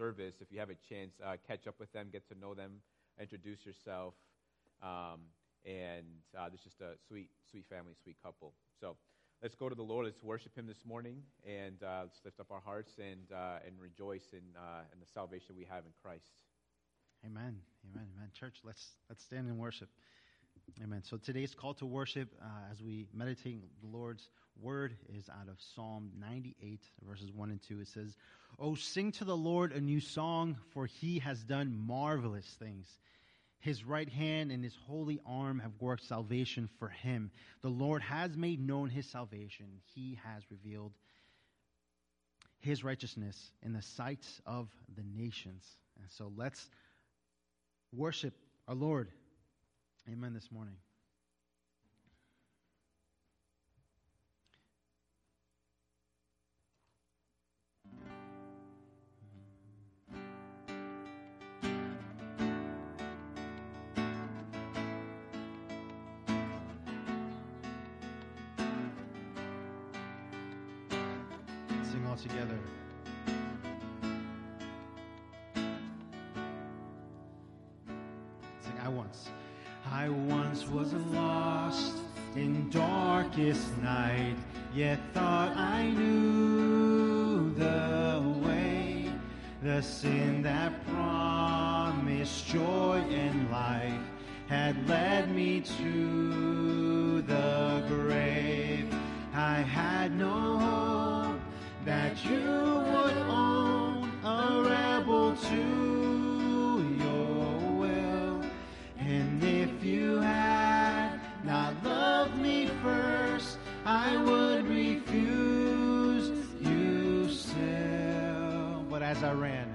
service, if you have a chance, uh, catch up with them, get to know them, introduce yourself. Um, and uh, this is just a sweet, sweet family, sweet couple. So let's go to the Lord. Let's worship Him this morning, and uh, let's lift up our hearts and uh, and rejoice in uh, in the salvation we have in Christ. Amen. Amen. Amen. Church, let's let's stand and worship. Amen. So today's call to worship, uh, as we meditate the Lord's word, is out of Psalm 98, verses 1 and 2. It says, Oh, sing to the Lord a new song, for he has done marvelous things. His right hand and his holy arm have worked salvation for him. The Lord has made known his salvation. He has revealed his righteousness in the sight of the nations. And so let's worship our Lord Amen this morning. Sing all together. Sing I once. I once was lost in darkest night, yet thought I knew the way. The sin that promised joy and life had led me to the grave. I had no hope that you would own a rebel to as I ran,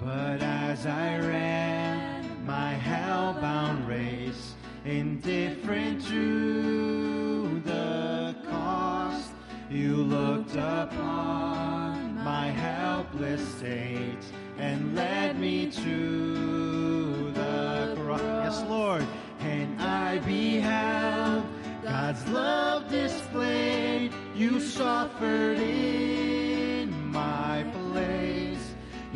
but as I ran my hell-bound race, indifferent to the cost, you looked upon my helpless state and led me to the cross. Yes, Lord. And I beheld God's love displayed. You suffered in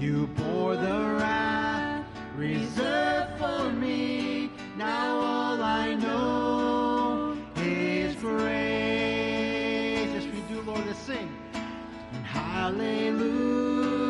You bore the wrath reserved for me. Now all I know is grace. Yes, we do, Lord. Let's sing. Hallelujah.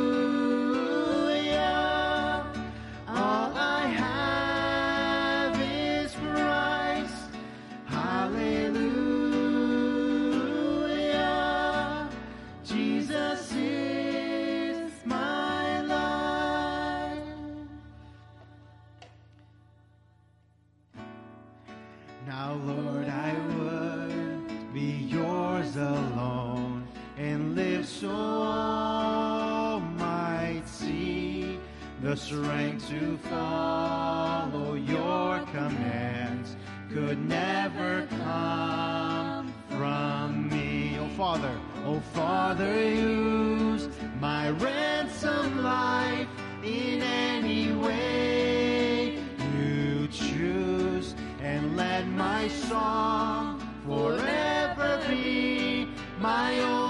The strength to follow your commands could never come from me. Oh, Father, oh, Father, use my ransom life in any way you choose and let my song forever be my only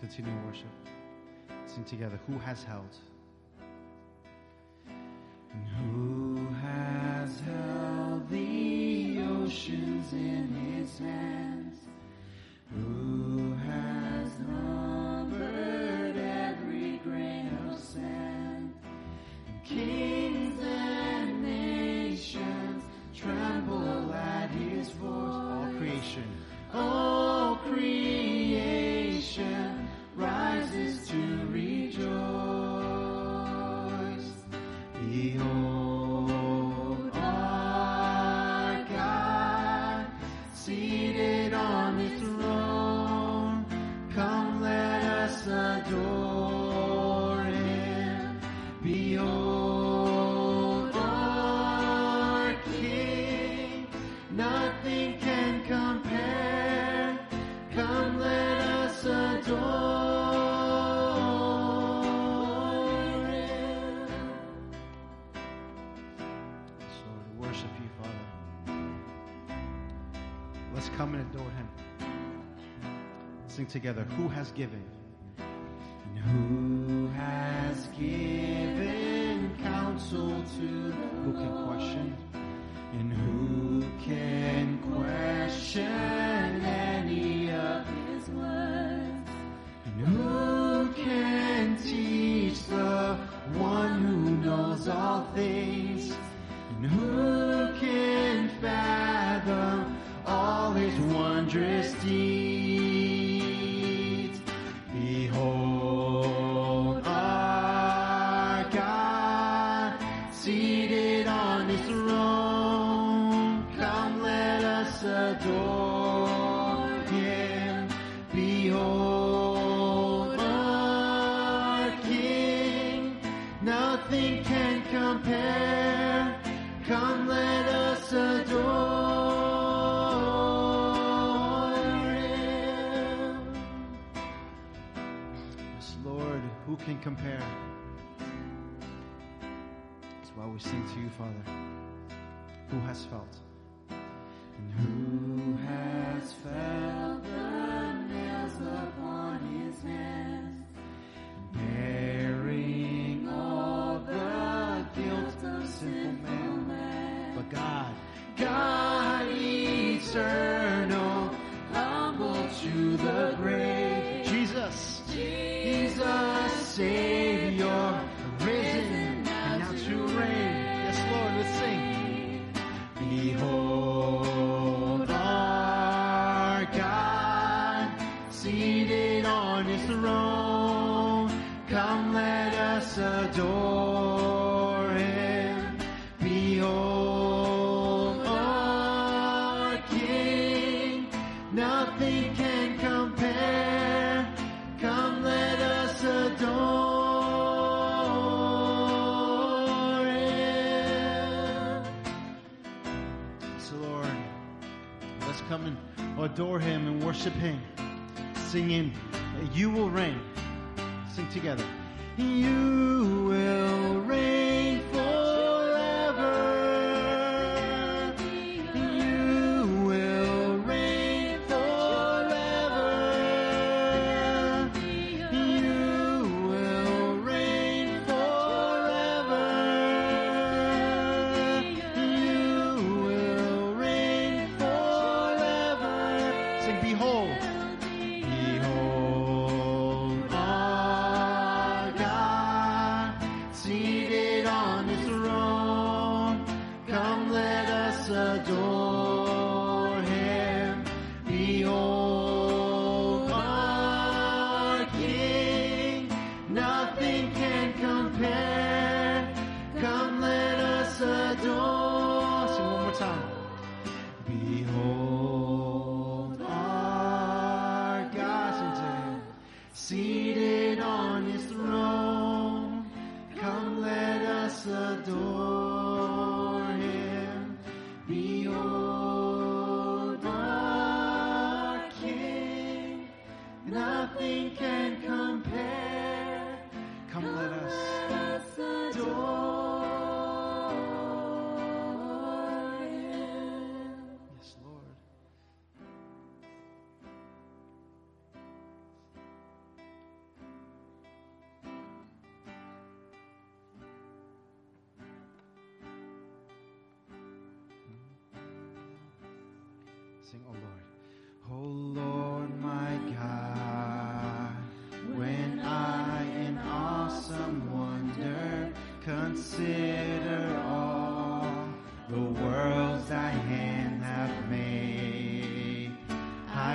continue worship. Sing together. Who has held? Who has held the oceans in his hands? Who has numbered every grain of sand? Kings and nations tremble at his voice. All creation. All creation. come and adore him. Sing together. Who has given? And who has given counsel to Who can question? And who can question? come and adore Him and worship Him, singing, You will reign. Sing together. You will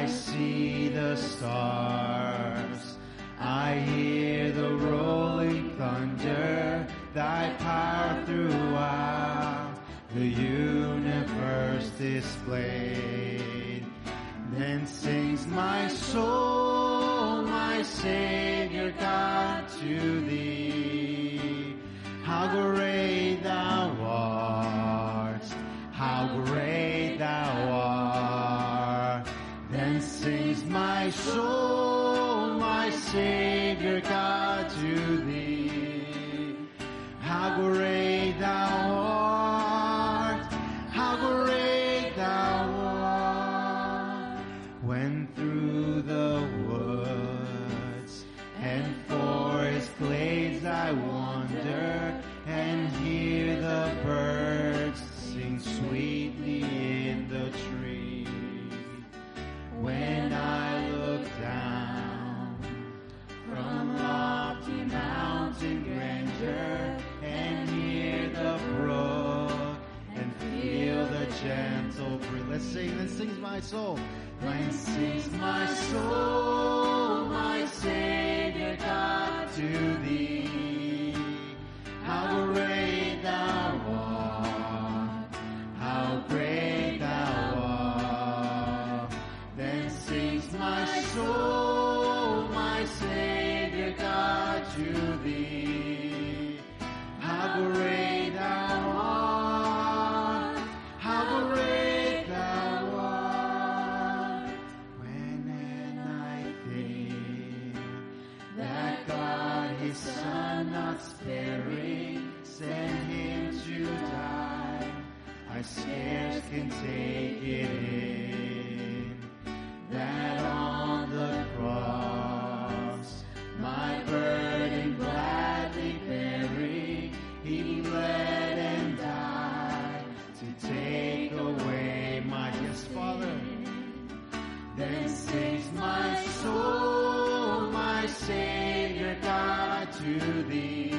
I see the stars. I hear the rolling thunder, thy power throughout the universe displayed. Then sings my soul. my soul. My soul. then sings my soul, my Savior God, to thee.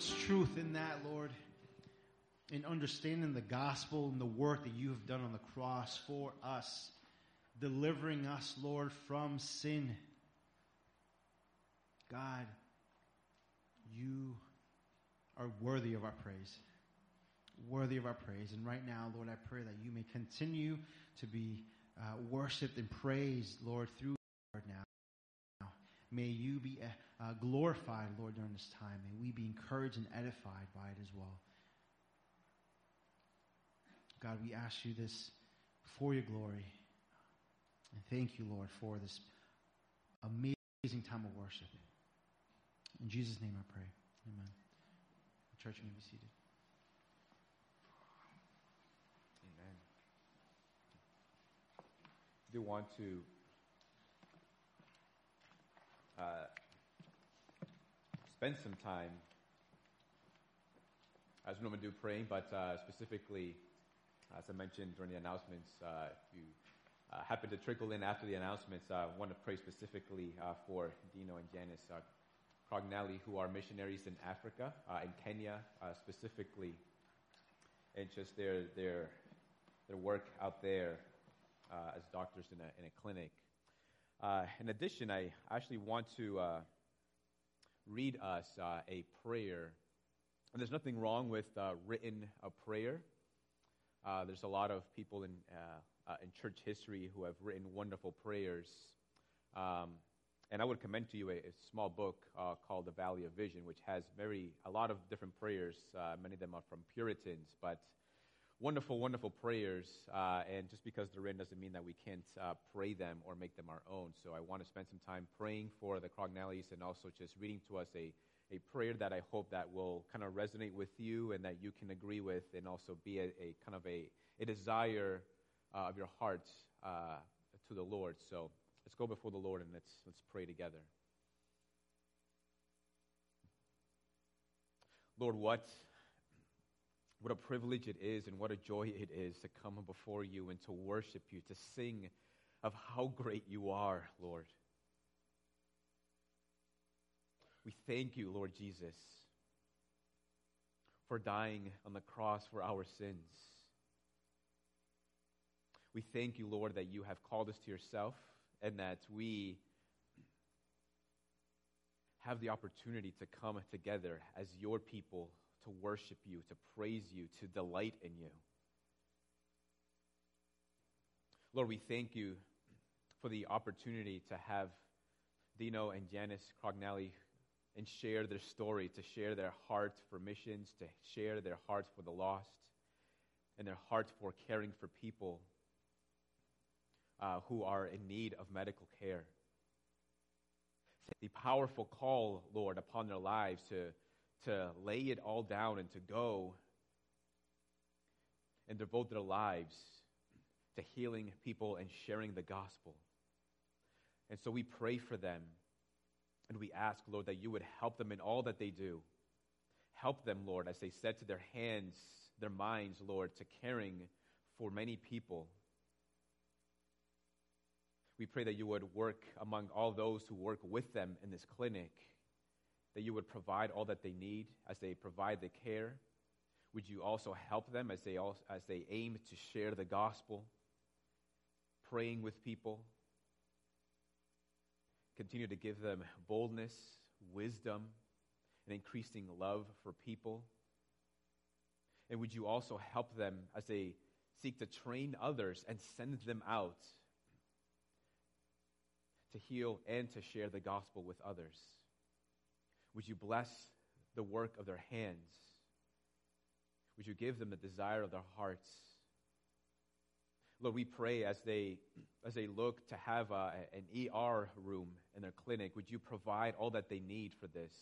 Much truth in that, Lord. In understanding the gospel and the work that you have done on the cross for us, delivering us, Lord, from sin. God, you are worthy of our praise. Worthy of our praise. And right now, Lord, I pray that you may continue to be uh, worshiped and praised, Lord, through now. May you be uh, uh, glorified, Lord, during this time. May we be encouraged and edified by it as well. God, we ask you this for your glory. And thank you, Lord, for this amazing time of worship. In Jesus' name I pray. Amen. Church, you may be seated. Amen. I do want to uh, spend some time, as we normally do, praying, but uh, specifically, as I mentioned during the announcements, uh, if you uh, happen to trickle in after the announcements, I want to pray specifically uh, for Dino and Janice uh, Crognelli, who are missionaries in Africa, uh, in Kenya uh, specifically, and just their, their, their work out there uh, as doctors in a, in a clinic. In addition, I actually want to read us a prayer. And there's nothing wrong with written a prayer. Uh, there's a lot of people in, uh, uh, in church history who have written wonderful prayers. Um, and I would commend to you a, a small book uh, called The Valley of Vision, which has very a lot of different prayers. Uh, many of them are from Puritans, but wonderful, wonderful prayers. Uh, and just because they're written doesn't mean that we can't uh, pray them or make them our own. So I want to spend some time praying for the Crognellis and also just reading to us a, a prayer that I hope that will kind of resonate with you and that you can agree with, and also be a, a kind of a, a desire uh, of your heart uh, to the Lord. So let's go before the Lord and let's, let's pray together. Lord, what, what a privilege it is and what a joy it is to come before you and to worship you, to sing of how great you are, Lord. We thank you, Lord Jesus, for dying on the cross for our sins. We thank you, Lord, that you have called us to yourself and that we have the opportunity to come together as your people to worship you, to praise you, to delight in you. Lord, we thank you for the opportunity to have Dino and Janice Crognelli and share their story, to share their heart for missions, to share their heart for the lost, and their heart for caring for people uh, who are in need of medical care. The powerful call, Lord, upon their lives to, to lay it all down and to go and devote their lives to healing people and sharing the gospel. And so we pray for them and we ask, Lord, that you would help them in all that they do. Help them, Lord, as they set to their hands, their minds, Lord, to caring for many people we pray that you would work among all those who work with them in this clinic, that you would provide all that they need as they provide the care. Would you also help them as they, also, as they aim to share the gospel, praying with people? Continue to give them boldness, wisdom, and increasing love for people. And would you also help them as they seek to train others and send them out to heal and to share the gospel with others. Would you bless the work of their hands? Would you give them the desire of their hearts? Lord, we pray as they, as they look to have a, an ER room in their clinic, would you provide all that they need for this?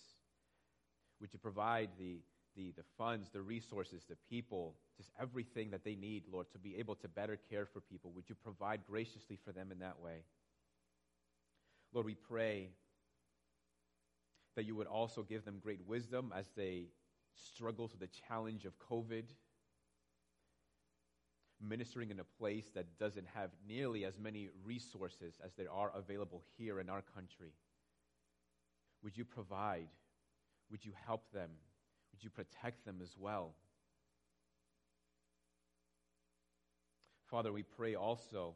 Would you provide the, the, the funds, the resources, the people, just everything that they need, Lord, to be able to better care for people? Would you provide graciously for them in that way? Lord, we pray that you would also give them great wisdom as they struggle through the challenge of COVID, ministering in a place that doesn't have nearly as many resources as there are available here in our country. Would you provide would you help them? Would you protect them as well? Father, we pray also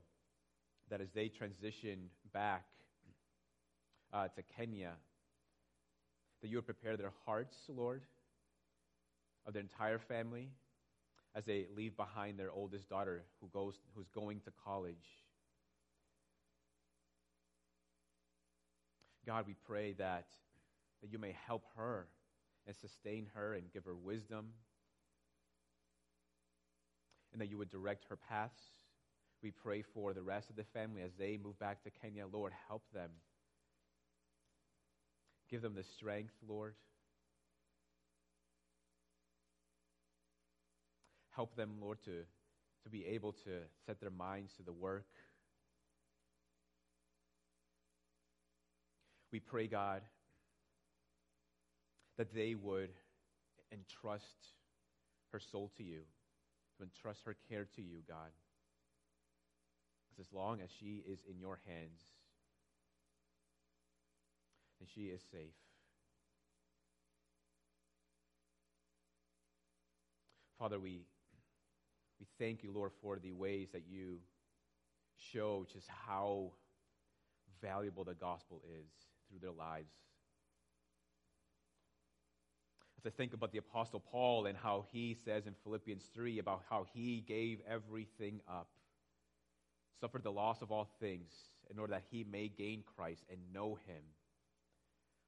that as they transition back uh, to Kenya, that you would prepare their hearts, Lord, of their entire family as they leave behind their oldest daughter who goes, who's going to college. God, we pray that, that you may help her and sustain her and give her wisdom, and that you would direct her paths. We pray for the rest of the family as they move back to Kenya. Lord, help them. Give them the strength, Lord. Help them, Lord, to, to be able to set their minds to the work. We pray, God, that they would entrust her soul to you, to entrust her care to you, God. Because as long as she is in your hands, then she is safe. Father, we, we thank you, Lord, for the ways that you show just how valuable the gospel is through their lives. As I think about the Apostle Paul and how he says in Philippians 3 about how he gave everything up, suffered the loss of all things in order that he may gain Christ and know him.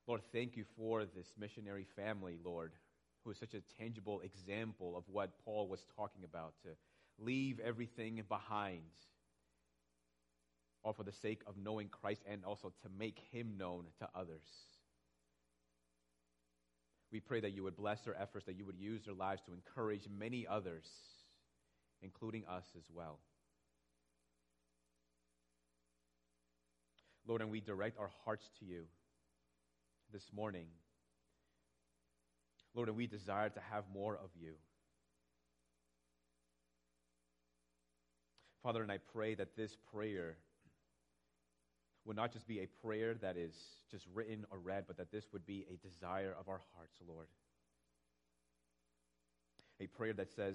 Lord, thank you for this missionary family, Lord, who is such a tangible example of what Paul was talking about to leave everything behind, all for the sake of knowing Christ and also to make him known to others. We pray that you would bless their efforts, that you would use their lives to encourage many others, including us as well. Lord, and we direct our hearts to you this morning. Lord, and we desire to have more of you. Father, and I pray that this prayer would not just be a prayer that is just written or read, but that this would be a desire of our hearts, Lord. A prayer that says,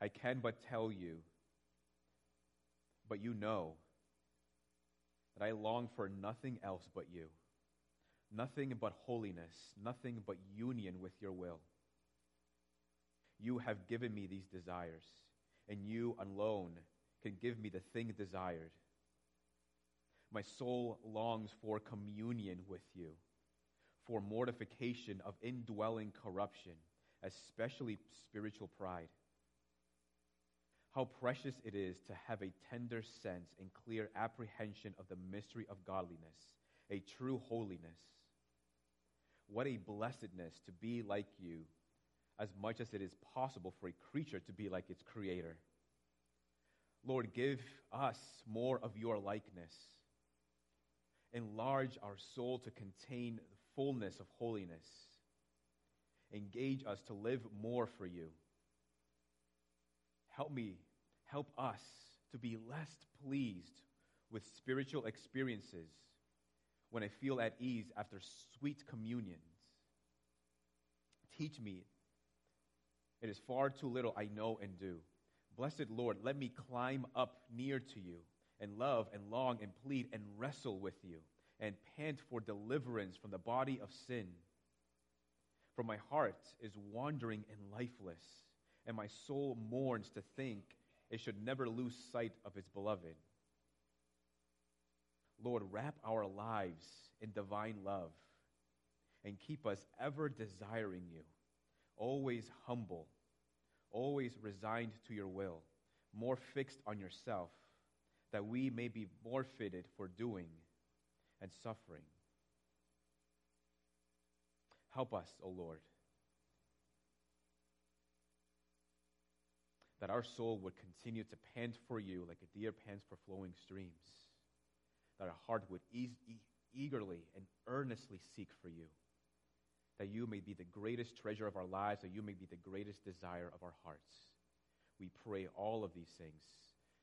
I can but tell you, but you know that I long for nothing else but you, nothing but holiness, nothing but union with your will. You have given me these desires, and you alone can give me the thing desired. My soul longs for communion with you, for mortification of indwelling corruption, especially spiritual pride. How precious it is to have a tender sense and clear apprehension of the mystery of godliness, a true holiness. What a blessedness to be like you, as much as it is possible for a creature to be like its creator. Lord, give us more of your likeness Enlarge our soul to contain the fullness of holiness. Engage us to live more for you. Help me, help us to be less pleased with spiritual experiences when I feel at ease after sweet communions. Teach me. It is far too little I know and do. Blessed Lord, let me climb up near to you and love and long and plead and wrestle with you and pant for deliverance from the body of sin. For my heart is wandering and lifeless, and my soul mourns to think it should never lose sight of its beloved. Lord, wrap our lives in divine love and keep us ever desiring you, always humble, always resigned to your will, more fixed on yourself that we may be more fitted for doing and suffering. Help us, O Lord, that our soul would continue to pant for you like a deer pants for flowing streams, that our heart would e- e- eagerly and earnestly seek for you, that you may be the greatest treasure of our lives, that you may be the greatest desire of our hearts. We pray all of these things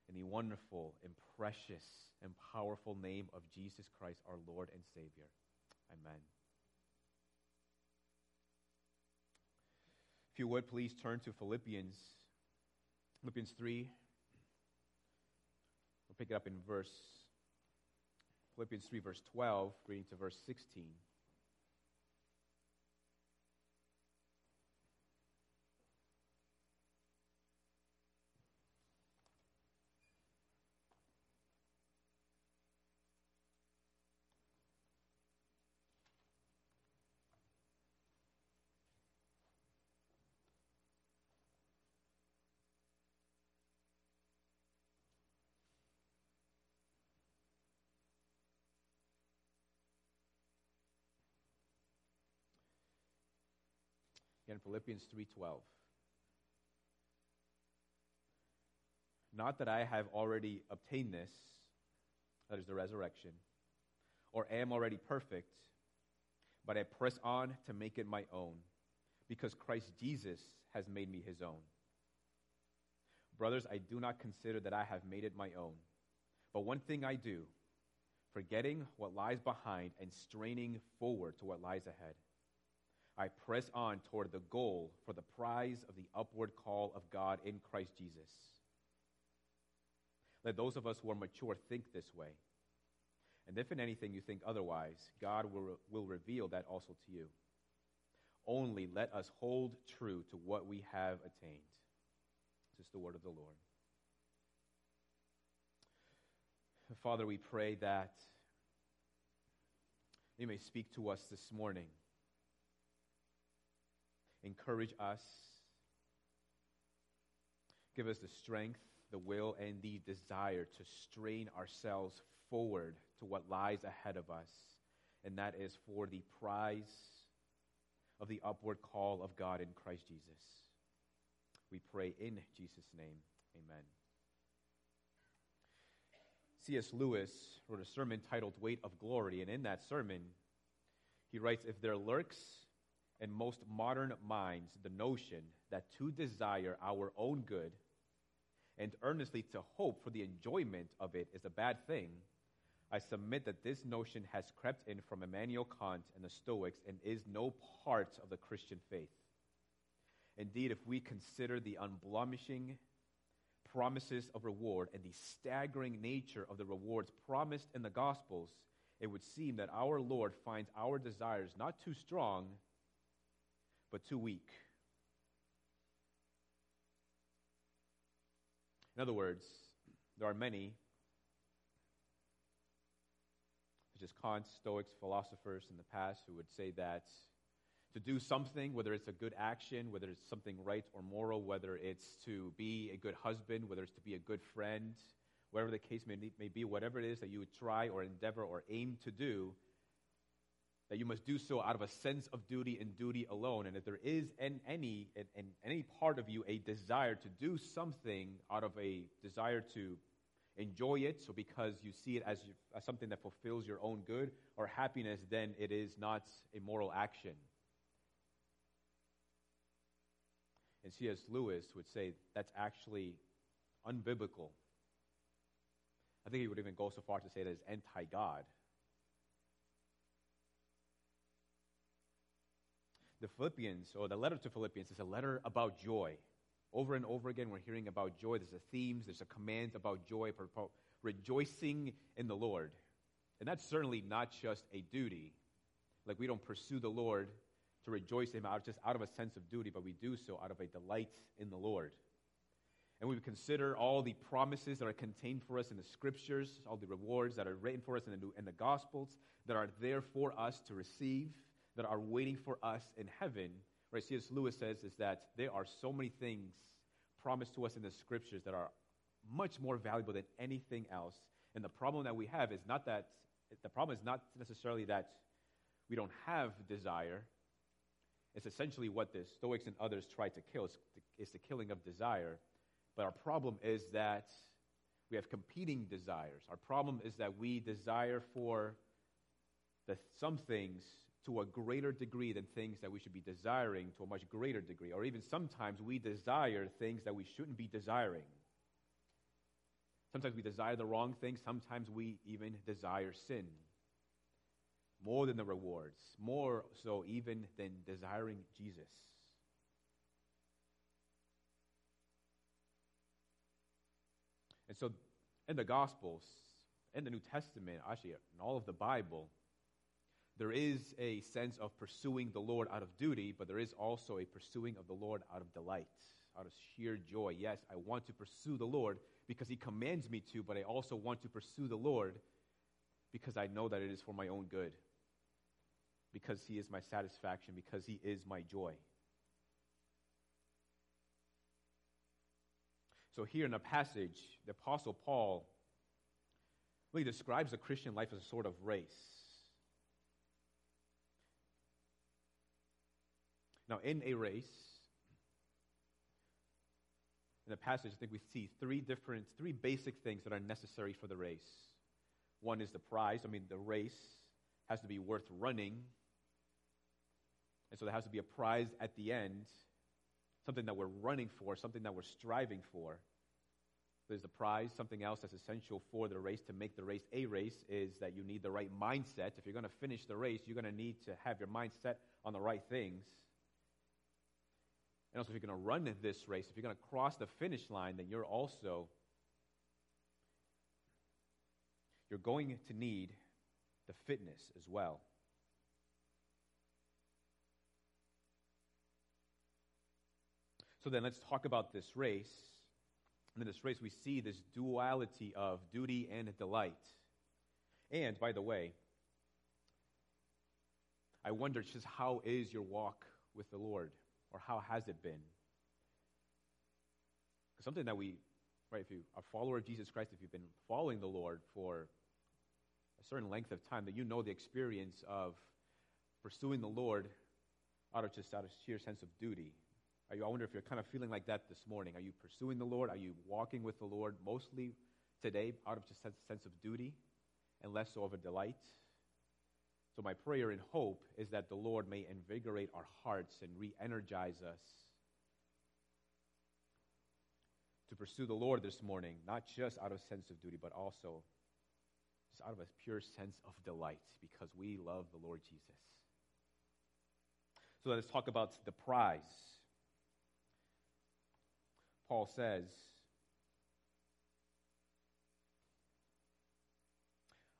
in the wonderful and precious and powerful name of Jesus Christ, our Lord and Savior. Amen. If you would please turn to Philippians Philippians 3. We'll pick it up in verse, Philippians 3, verse 12, reading to verse 16. Again, Philippians 3:12. Not that I have already obtained this, that is the resurrection, or am already perfect, but I press on to make it my own, because Christ Jesus has made me his own. Brothers, I do not consider that I have made it my own, but one thing I do, forgetting what lies behind and straining forward to what lies ahead. I press on toward the goal for the prize of the upward call of God in Christ Jesus. Let those of us who are mature think this way. And if in anything you think otherwise, God will, will reveal that also to you. Only let us hold true to what we have attained. This is the word of the Lord. Father, we pray that you may speak to us this morning encourage us. Give us the strength, the will, and the desire to strain ourselves forward to what lies ahead of us, and that is for the prize of the upward call of God in Christ Jesus. We pray in Jesus' name. Amen. C.S. Lewis wrote a sermon titled Weight of Glory, and in that sermon, he writes If there lurks in most modern minds the notion that to desire our own good and earnestly to hope for the enjoyment of it is a bad thing, I submit that this notion has crept in from Immanuel Kant and the Stoics and is no part of the Christian faith. Indeed, if we consider the unblemishing promises of reward and the staggering nature of the rewards promised in the Gospels, it would seem that our Lord finds our desires not too strong, but too weak. In other words, there are many, such as Kant, Stoics, philosophers in the past, who would say that to do something, whether it's a good action, whether it's something right or moral, whether it's to be a good husband, whether it's to be a good friend, whatever the case may, may be, whatever it is that you would try or endeavor or aim to do, that you must do so out of a sense of duty and duty alone. And if there is in any, in, in any part of you a desire to do something out of a desire to enjoy it, so because you see it as, as something that fulfills your own good or happiness, then it is not a moral action. And C.S. Lewis would say that's actually unbiblical. I think he would even go so far to say that it's anti God. The Philippians, or the letter to Philippians, is a letter about joy. Over and over again, we're hearing about joy. There's a themes, there's a command about joy, rejoicing in the Lord. And that's certainly not just a duty. Like we don't pursue the Lord to rejoice in Him out, just out of a sense of duty, but we do so out of a delight in the Lord. And we consider all the promises that are contained for us in the scriptures, all the rewards that are written for us in the, in the gospels that are there for us to receive that are waiting for us in heaven, right? C.S. Lewis says is that there are so many things promised to us in the scriptures that are much more valuable than anything else. And the problem that we have is not that, the problem is not necessarily that we don't have desire. It's essentially what the Stoics and others try to kill. It's the killing of desire. But our problem is that we have competing desires. Our problem is that we desire for the, some things to a greater degree than things that we should be desiring to a much greater degree. Or even sometimes we desire things that we shouldn't be desiring. Sometimes we desire the wrong things. Sometimes we even desire sin. More than the rewards, more so even than desiring Jesus. And so in the Gospels, in the New Testament, actually in all of the Bible, there is a sense of pursuing the Lord out of duty, but there is also a pursuing of the Lord out of delight, out of sheer joy. Yes, I want to pursue the Lord because He commands me to, but I also want to pursue the Lord because I know that it is for my own good, because He is my satisfaction, because He is my joy. So, here in the passage, the Apostle Paul really describes the Christian life as a sort of race. Now, in a race, in the passage, I think we see three different, three basic things that are necessary for the race. One is the prize. I mean, the race has to be worth running. And so there has to be a prize at the end, something that we're running for, something that we're striving for. There's the prize. Something else that's essential for the race to make the race a race is that you need the right mindset. If you're going to finish the race, you're going to need to have your mindset on the right things. And also, if you're going to run this race, if you're going to cross the finish line, then you're also you're going to need the fitness as well. So then let's talk about this race. And in this race, we see this duality of duty and delight. And by the way, I wonder just how is your walk with the Lord? Or how has it been? Something that we, right, if you are a follower of Jesus Christ, if you've been following the Lord for a certain length of time, that you know the experience of pursuing the Lord out of just out of sheer sense of duty. Are you, I wonder if you're kind of feeling like that this morning. Are you pursuing the Lord? Are you walking with the Lord mostly today out of just a sense of duty and less so of a delight? So, my prayer and hope is that the Lord may invigorate our hearts and re energize us to pursue the Lord this morning, not just out of sense of duty, but also just out of a pure sense of delight because we love the Lord Jesus. So, let's talk about the prize. Paul says,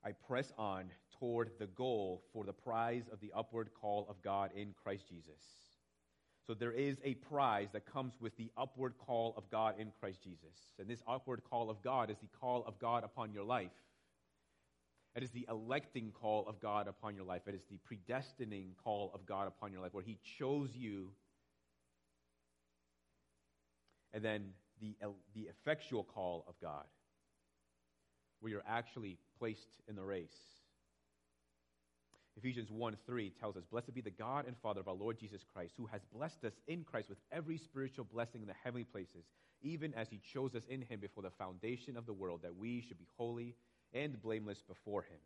I press on toward the goal for the prize of the upward call of God in Christ Jesus. So there is a prize that comes with the upward call of God in Christ Jesus. And this upward call of God is the call of God upon your life. It is the electing call of God upon your life. It is the predestining call of God upon your life, where He chose you. And then the, the effectual call of God, where you're actually placed in the race. Ephesians 1 3 tells us, Blessed be the God and Father of our Lord Jesus Christ, who has blessed us in Christ with every spiritual blessing in the heavenly places, even as he chose us in him before the foundation of the world, that we should be holy and blameless before him.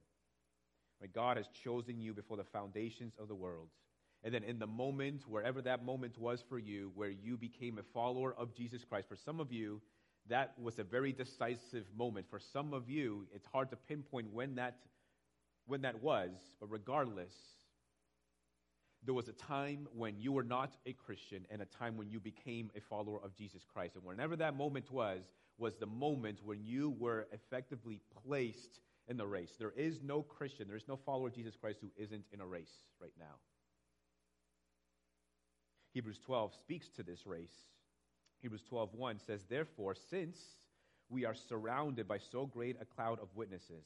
When God has chosen you before the foundations of the world. And then in the moment, wherever that moment was for you, where you became a follower of Jesus Christ, for some of you, that was a very decisive moment. For some of you, it's hard to pinpoint when that when that was, but regardless, there was a time when you were not a Christian and a time when you became a follower of Jesus Christ. And whenever that moment was, was the moment when you were effectively placed in the race. There is no Christian, there is no follower of Jesus Christ who isn't in a race right now. Hebrews 12 speaks to this race. Hebrews 12:1 says, "Therefore, since we are surrounded by so great a cloud of witnesses,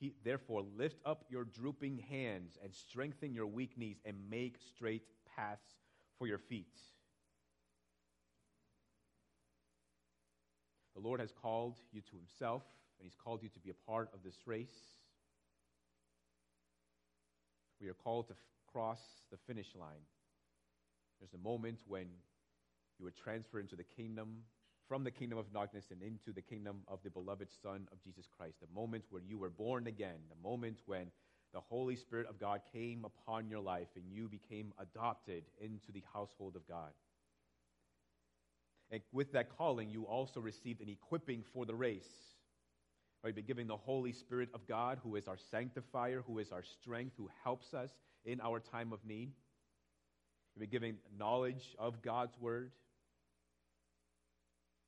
He, therefore, lift up your drooping hands and strengthen your weak knees and make straight paths for your feet. The Lord has called you to Himself, and He's called you to be a part of this race. We are called to f- cross the finish line. There's a moment when you would transfer into the kingdom from the kingdom of darkness and into the kingdom of the beloved Son of Jesus Christ. The moment where you were born again, the moment when the Holy Spirit of God came upon your life and you became adopted into the household of God. And with that calling, you also received an equipping for the race. Right, by giving the Holy Spirit of God, who is our sanctifier, who is our strength, who helps us in our time of need. You've been knowledge of God's word.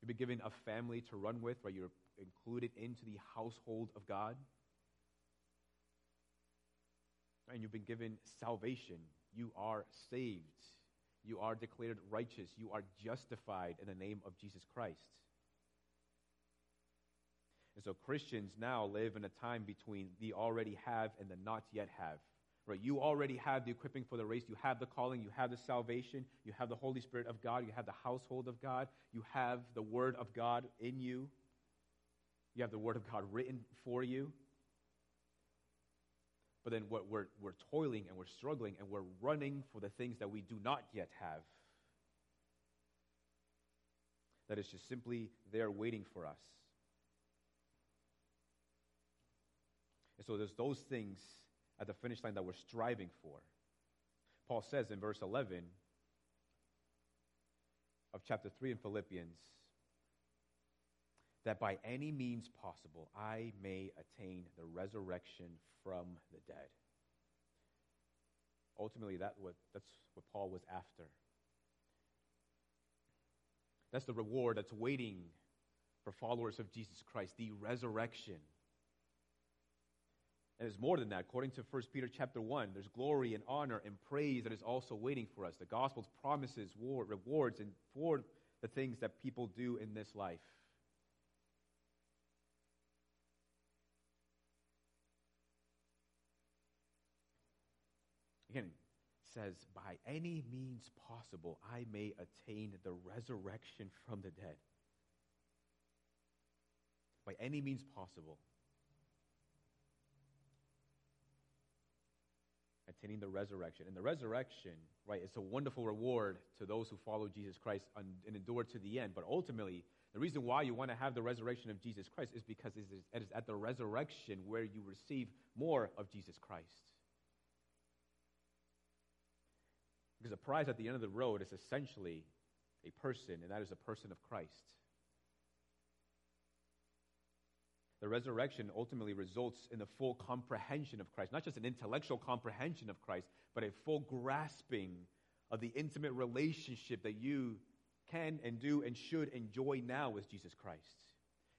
You've been given a family to run with, where you're included into the household of God. And you've been given salvation. You are saved. You are declared righteous. You are justified in the name of Jesus Christ. And so Christians now live in a time between the already have and the not yet have. Right? You already have the equipping for the race. You have the calling. You have the salvation. You have the Holy Spirit of God. You have the household of God. You have the Word of God in you. You have the Word of God written for you. But then what we're, we're toiling and we're struggling and we're running for the things that we do not yet have. That is just simply there waiting for us. And so there's those things at the finish line that we're striving for. Paul says in verse 11 of chapter 3 in Philippians that by any means possible I may attain the resurrection from the dead. Ultimately, that what, that's what Paul was after. That's the reward that's waiting for followers of Jesus Christ, the resurrection. And it's more than that. According to 1 Peter chapter 1, there's glory and honor and praise that is also waiting for us. The gospel's promises, war, rewards, and for the things that people do in this life. Again, says, by any means possible, I may attain the resurrection from the dead. By any means possible. Attaining the resurrection. And the resurrection, right, it's a wonderful reward to those who follow Jesus Christ and endure to the end. But ultimately, the reason why you want to have the resurrection of Jesus Christ is because it is at the resurrection where you receive more of Jesus Christ. Because the prize at the end of the road is essentially a person, and that is a person of Christ. The resurrection ultimately results in the full comprehension of Christ, not just an intellectual comprehension of Christ, but a full grasping of the intimate relationship that you can and do and should enjoy now with Jesus Christ.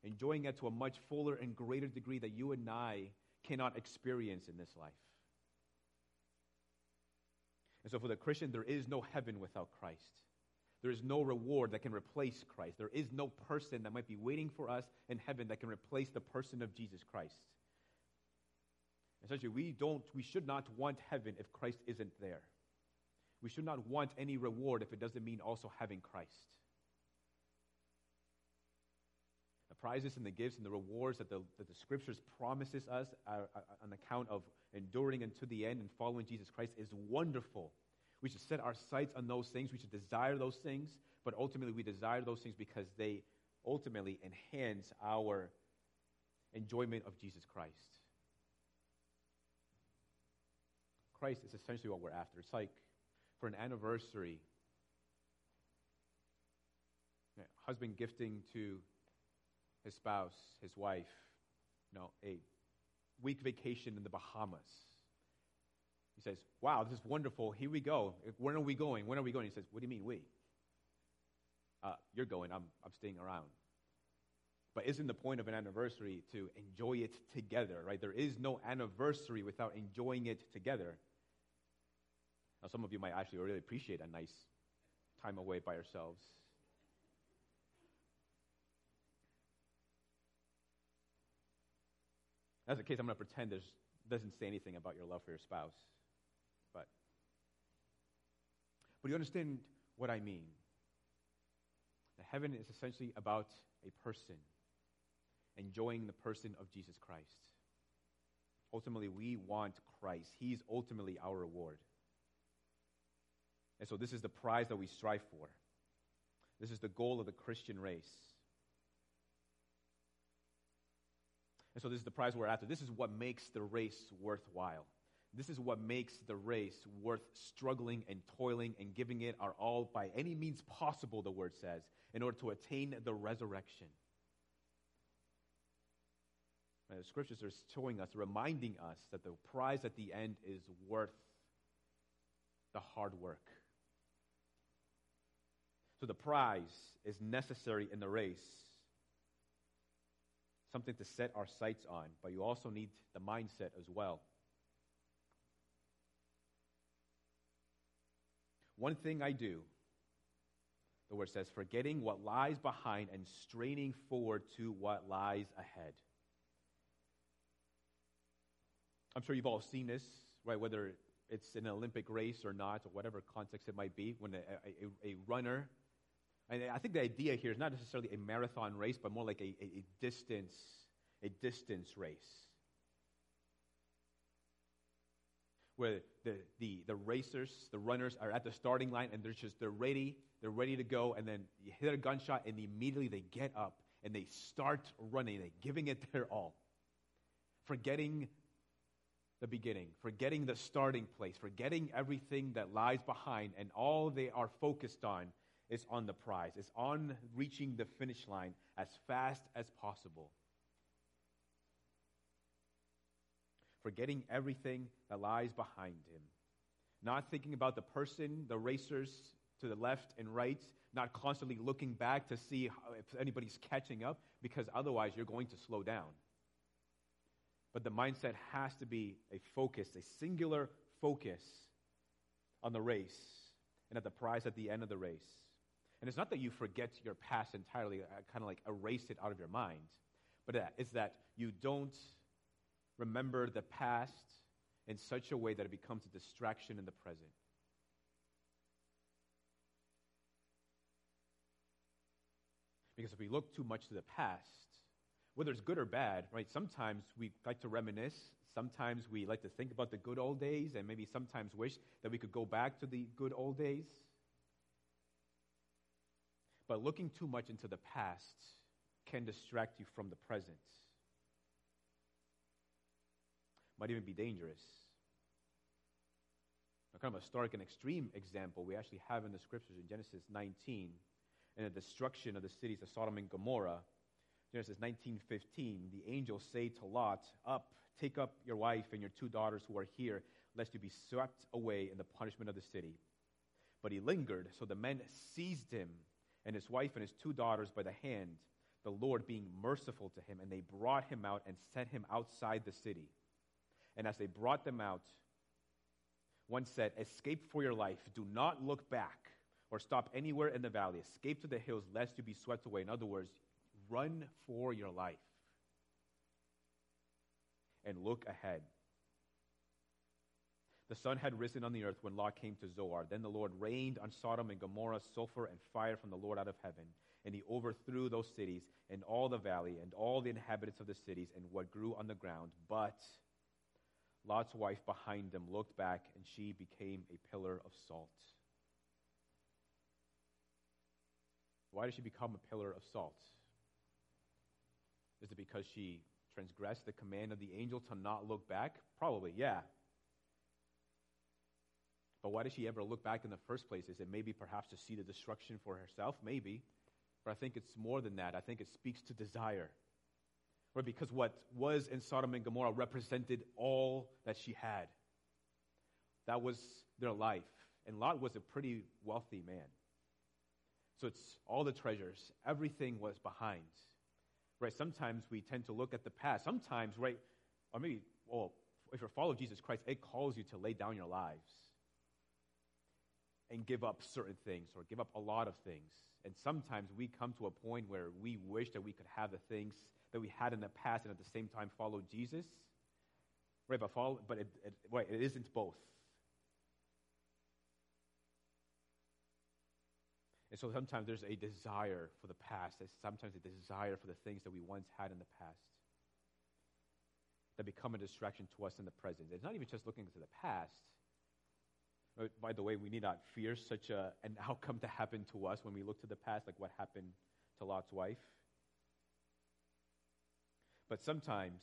Enjoying it to a much fuller and greater degree that you and I cannot experience in this life. And so for the Christian, there is no heaven without Christ. There is no reward that can replace Christ. There is no person that might be waiting for us in heaven that can replace the person of Jesus Christ. Essentially, we don't, we should not want heaven if Christ isn't there. We should not want any reward if it doesn't mean also having Christ. The prizes and the gifts and the rewards that the, that the scriptures promises us are, are, on account of enduring unto the end and following Jesus Christ is wonderful. We should set our sights on those things. We should desire those things. But ultimately, we desire those things because they ultimately enhance our enjoyment of Jesus Christ. Christ is essentially what we're after. It's like for an anniversary, husband gifting to his spouse, his wife, you know, a week vacation in the Bahamas. He says, Wow, this is wonderful. Here we go. When are we going? When are we going? He says, What do you mean, we? Uh, you're going. I'm, I'm staying around. But isn't the point of an anniversary to enjoy it together, right? There is no anniversary without enjoying it together. Now, some of you might actually really appreciate a nice time away by yourselves. that's the case, I'm going to pretend there's doesn't say anything about your love for your spouse but. But you understand what I mean. The heaven is essentially about a person, enjoying the person of Jesus Christ. Ultimately, we want Christ. He's ultimately our reward. And so, this is the prize that we strive for. This is the goal of the Christian race. And so, this is the prize we're after. This is what makes the race worthwhile. This is what makes the race worth struggling and toiling and giving it our all by any means possible, the word says, in order to attain the resurrection. And the scriptures are showing us, reminding us that the prize at the end is worth the hard work. So the prize is necessary in the race, something to set our sights on, but you also need the mindset as well. One thing I do, the word says, forgetting what lies behind and straining forward to what lies ahead. I'm sure you've all seen this, right? Whether it's an Olympic race or not, or whatever context it might be, when a, a, a runner, and I think the idea here is not necessarily a marathon race, but more like a, a, a distance, a distance race. Where the, the, the racers, the runners are at the starting line and they're just, they're ready, they're ready to go, and then you hit a gunshot and immediately they get up and they start running, they're giving it their all. Forgetting the beginning, forgetting the starting place, forgetting everything that lies behind, and all they are focused on is on the prize, is on reaching the finish line as fast as possible. Forgetting everything that lies behind him. Not thinking about the person, the racers to the left and right, not constantly looking back to see if anybody's catching up, because otherwise you're going to slow down. But the mindset has to be a focus, a singular focus on the race and at the prize at the end of the race. And it's not that you forget your past entirely, uh, kind of like erase it out of your mind, but it's that you don't remember the past in such a way that it becomes a distraction in the present. Because if we look too much to the past, whether it's good or bad, right? Sometimes we like to reminisce. Sometimes we like to think about the good old days and maybe sometimes wish that we could go back to the good old days. But looking too much into the past can distract you from the present. Might even be dangerous. A kind of a stark and extreme example we actually have in the scriptures in Genesis 19 and the destruction of the cities of Sodom and Gomorrah Genesis 19:15, the angels say to Lot, "Up, take up your wife and your two daughters who are here, lest you be swept away in the punishment of the city." But he lingered, so the men seized him and his wife and his two daughters by the hand, the Lord being merciful to him, and they brought him out and set him outside the city. And as they brought them out, one said, Escape for your life. Do not look back or stop anywhere in the valley. Escape to the hills, lest you be swept away. In other words, Run for your life and look ahead. The sun had risen on the earth when Lot came to Zoar. Then the Lord rained on Sodom and Gomorrah sulfur and fire from the Lord out of heaven. And he overthrew those cities and all the valley and all the inhabitants of the cities and what grew on the ground. But Lot's wife behind them looked back, and she became a pillar of salt. Why did she become a pillar of salt? Is it because she transgressed the command of the angel to not look back? Probably, yeah. But why did she ever look back in the first place? Is it maybe perhaps to see the destruction for herself? Maybe. But I think it's more than that. I think it speaks to desire. Or because what was in Sodom and Gomorrah represented all that she had. That was their life. And Lot was a pretty wealthy man. So it's all the treasures, everything was behind right? Sometimes we tend to look at the past. Sometimes, right, or maybe, well, if you're a follower of Jesus Christ, it calls you to lay down your lives and give up certain things or give up a lot of things. And sometimes we come to a point where we wish that we could have the things that we had in the past and at the same time follow Jesus. Right, but, follow, but it, it, right, it isn't both. And so sometimes there's a desire for the past. There's sometimes a desire for the things that we once had in the past that become a distraction to us in the present. It's not even just looking to the past. By the way, we need not fear such a, an outcome to happen to us when we look to the past, like what happened to Lot's wife. But sometimes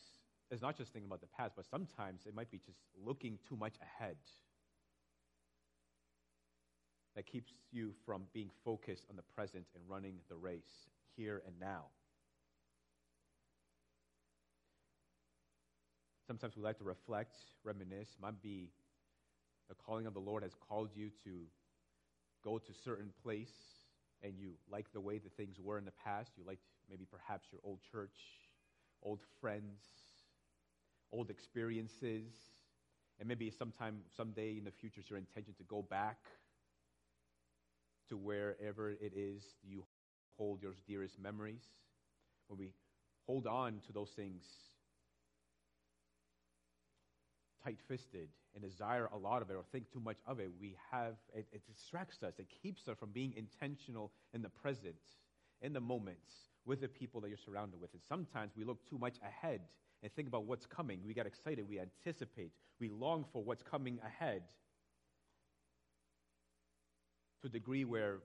it's not just thinking about the past, but sometimes it might be just looking too much ahead that keeps you from being focused on the present and running the race here and now. Sometimes we like to reflect, reminisce. Might be the calling of the Lord has called you to go to certain place and you like the way the things were in the past. You liked maybe perhaps your old church, old friends, old experiences, and maybe sometime, someday in the future, it's your intention to go back to wherever it is you hold your dearest memories. When we hold on to those things tight fisted and desire a lot of it or think too much of it, we have, it, it distracts us. It keeps us from being intentional in the present, in the moments, with the people that you're surrounded with. And sometimes we look too much ahead and think about what's coming. We get excited, we anticipate, we long for what's coming ahead to a degree where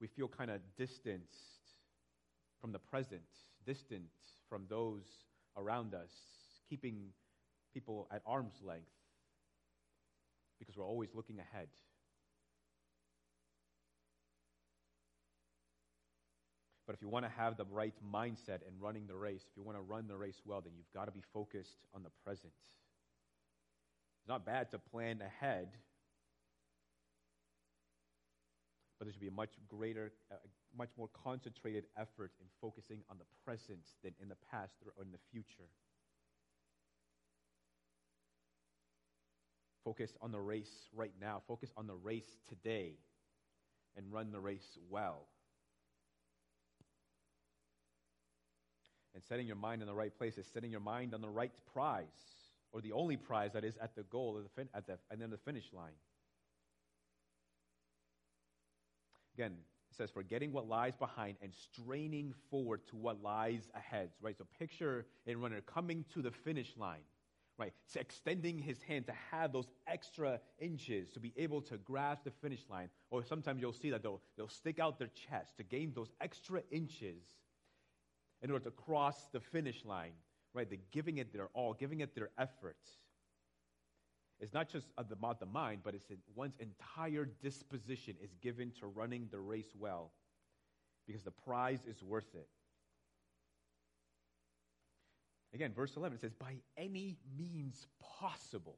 we feel kind of distanced from the present, distant from those around us, keeping people at arm's length because we're always looking ahead. If you want to have the right mindset in running the race, if you want to run the race well, then you've got to be focused on the present. It's not bad to plan ahead but there should be a much greater, uh, much more concentrated effort in focusing on the present than in the past or in the future. Focus on the race right now. Focus on the race today and run the race well. And setting your mind in the right place is setting your mind on the right prize, or the only prize that is at the goal, the, fin- at the, and then the finish line. Again, it says, forgetting what lies behind and straining forward to what lies ahead. Right? So picture a runner coming to the finish line. Right? So extending his hand to have those extra inches to be able to grasp the finish line. Or sometimes you'll see that they'll, they'll stick out their chest to gain those extra inches in order to cross the finish line. Right? They're giving it their all, giving it their efforts. It's not just about the mind, but it's one's entire disposition is given to running the race well because the prize is worth it. Again, verse 11 says, by any means possible.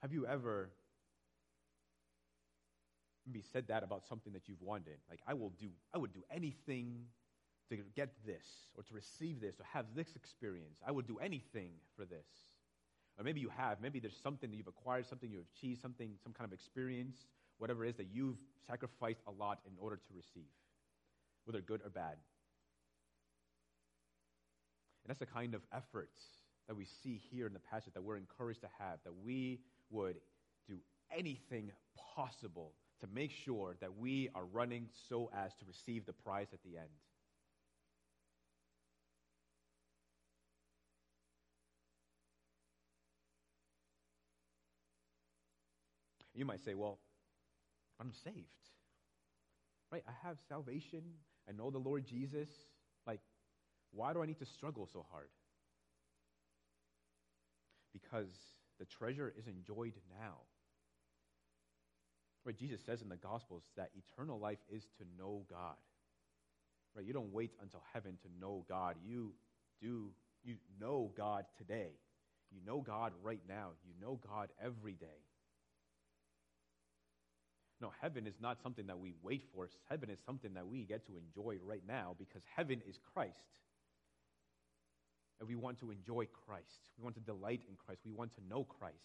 Have you ever maybe said that about something that you've wanted? Like, I will do, I would do anything to get this or to receive this or have this experience. I would do anything for this. Or maybe you have. Maybe there's something that you've acquired, something you've achieved, something, some kind of experience, whatever it is that you've sacrificed a lot in order to receive, whether good or bad. And that's the kind of effort that we see here in the passage that we're encouraged to have, that we would do anything possible to make sure that we are running so as to receive the prize at the end. You might say, well, I'm saved. Right? I have salvation. I know the Lord Jesus. Like, why do I need to struggle so hard? Because the treasure is enjoyed now. Right? Jesus says in the Gospels that eternal life is to know God. Right? You don't wait until heaven to know God. You do, you know God today. You know God right now. You know God every day. No, heaven is not something that we wait for. Heaven is something that we get to enjoy right now because heaven is Christ. And we want to enjoy Christ. We want to delight in Christ. We want to know Christ.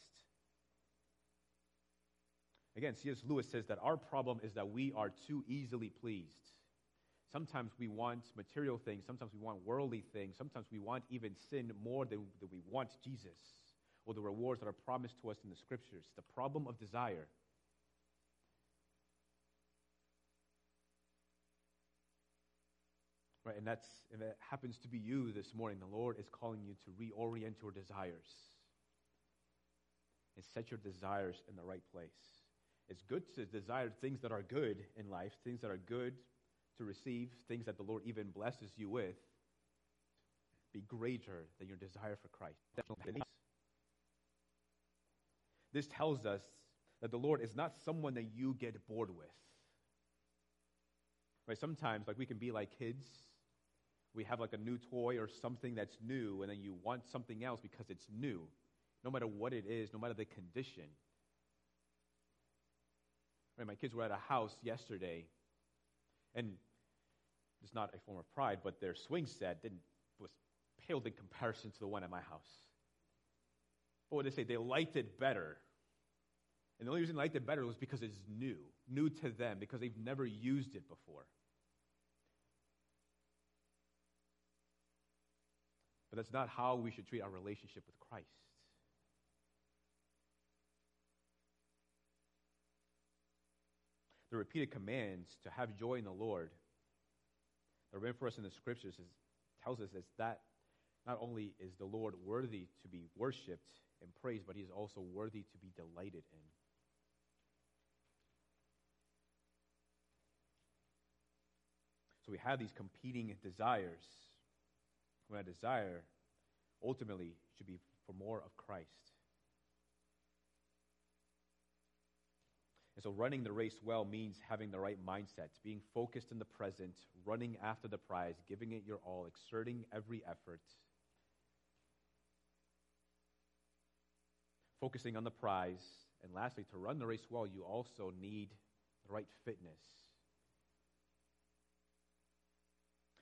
Again, C.S. Lewis says that our problem is that we are too easily pleased. Sometimes we want material things, sometimes we want worldly things, sometimes we want even sin more than, than we want Jesus or the rewards that are promised to us in the scriptures. The problem of desire. Right, and that's if it happens to be you this morning, the Lord is calling you to reorient your desires and set your desires in the right place. It's good to desire things that are good in life, things that are good to receive things that the Lord even blesses you with be greater than your desire for Christ. This tells us that the Lord is not someone that you get bored with. Right? Sometimes, like we can be like kids. We have like a new toy or something that's new, and then you want something else because it's new, no matter what it is, no matter the condition. Right? My kids were at a house yesterday, and it's not a form of pride, but their swing set didn't was paled in comparison to the one at my house. But what did they say? They liked it better. And the only reason they liked it better was because it's new, new to them, because they've never used it before. But that's not how we should treat our relationship with Christ. The repeated commands to have joy in the Lord that are written for us in the scriptures is, tells us is that not only is the Lord worthy to be worshiped and praised, but he is also worthy to be delighted in. So we have these competing desires. When a desire ultimately should be for more of Christ. And so running the race well means having the right mindset, being focused in the present, running after the prize, giving it your all, exerting every effort, focusing on the prize. And lastly, to run the race well, you also need the right fitness.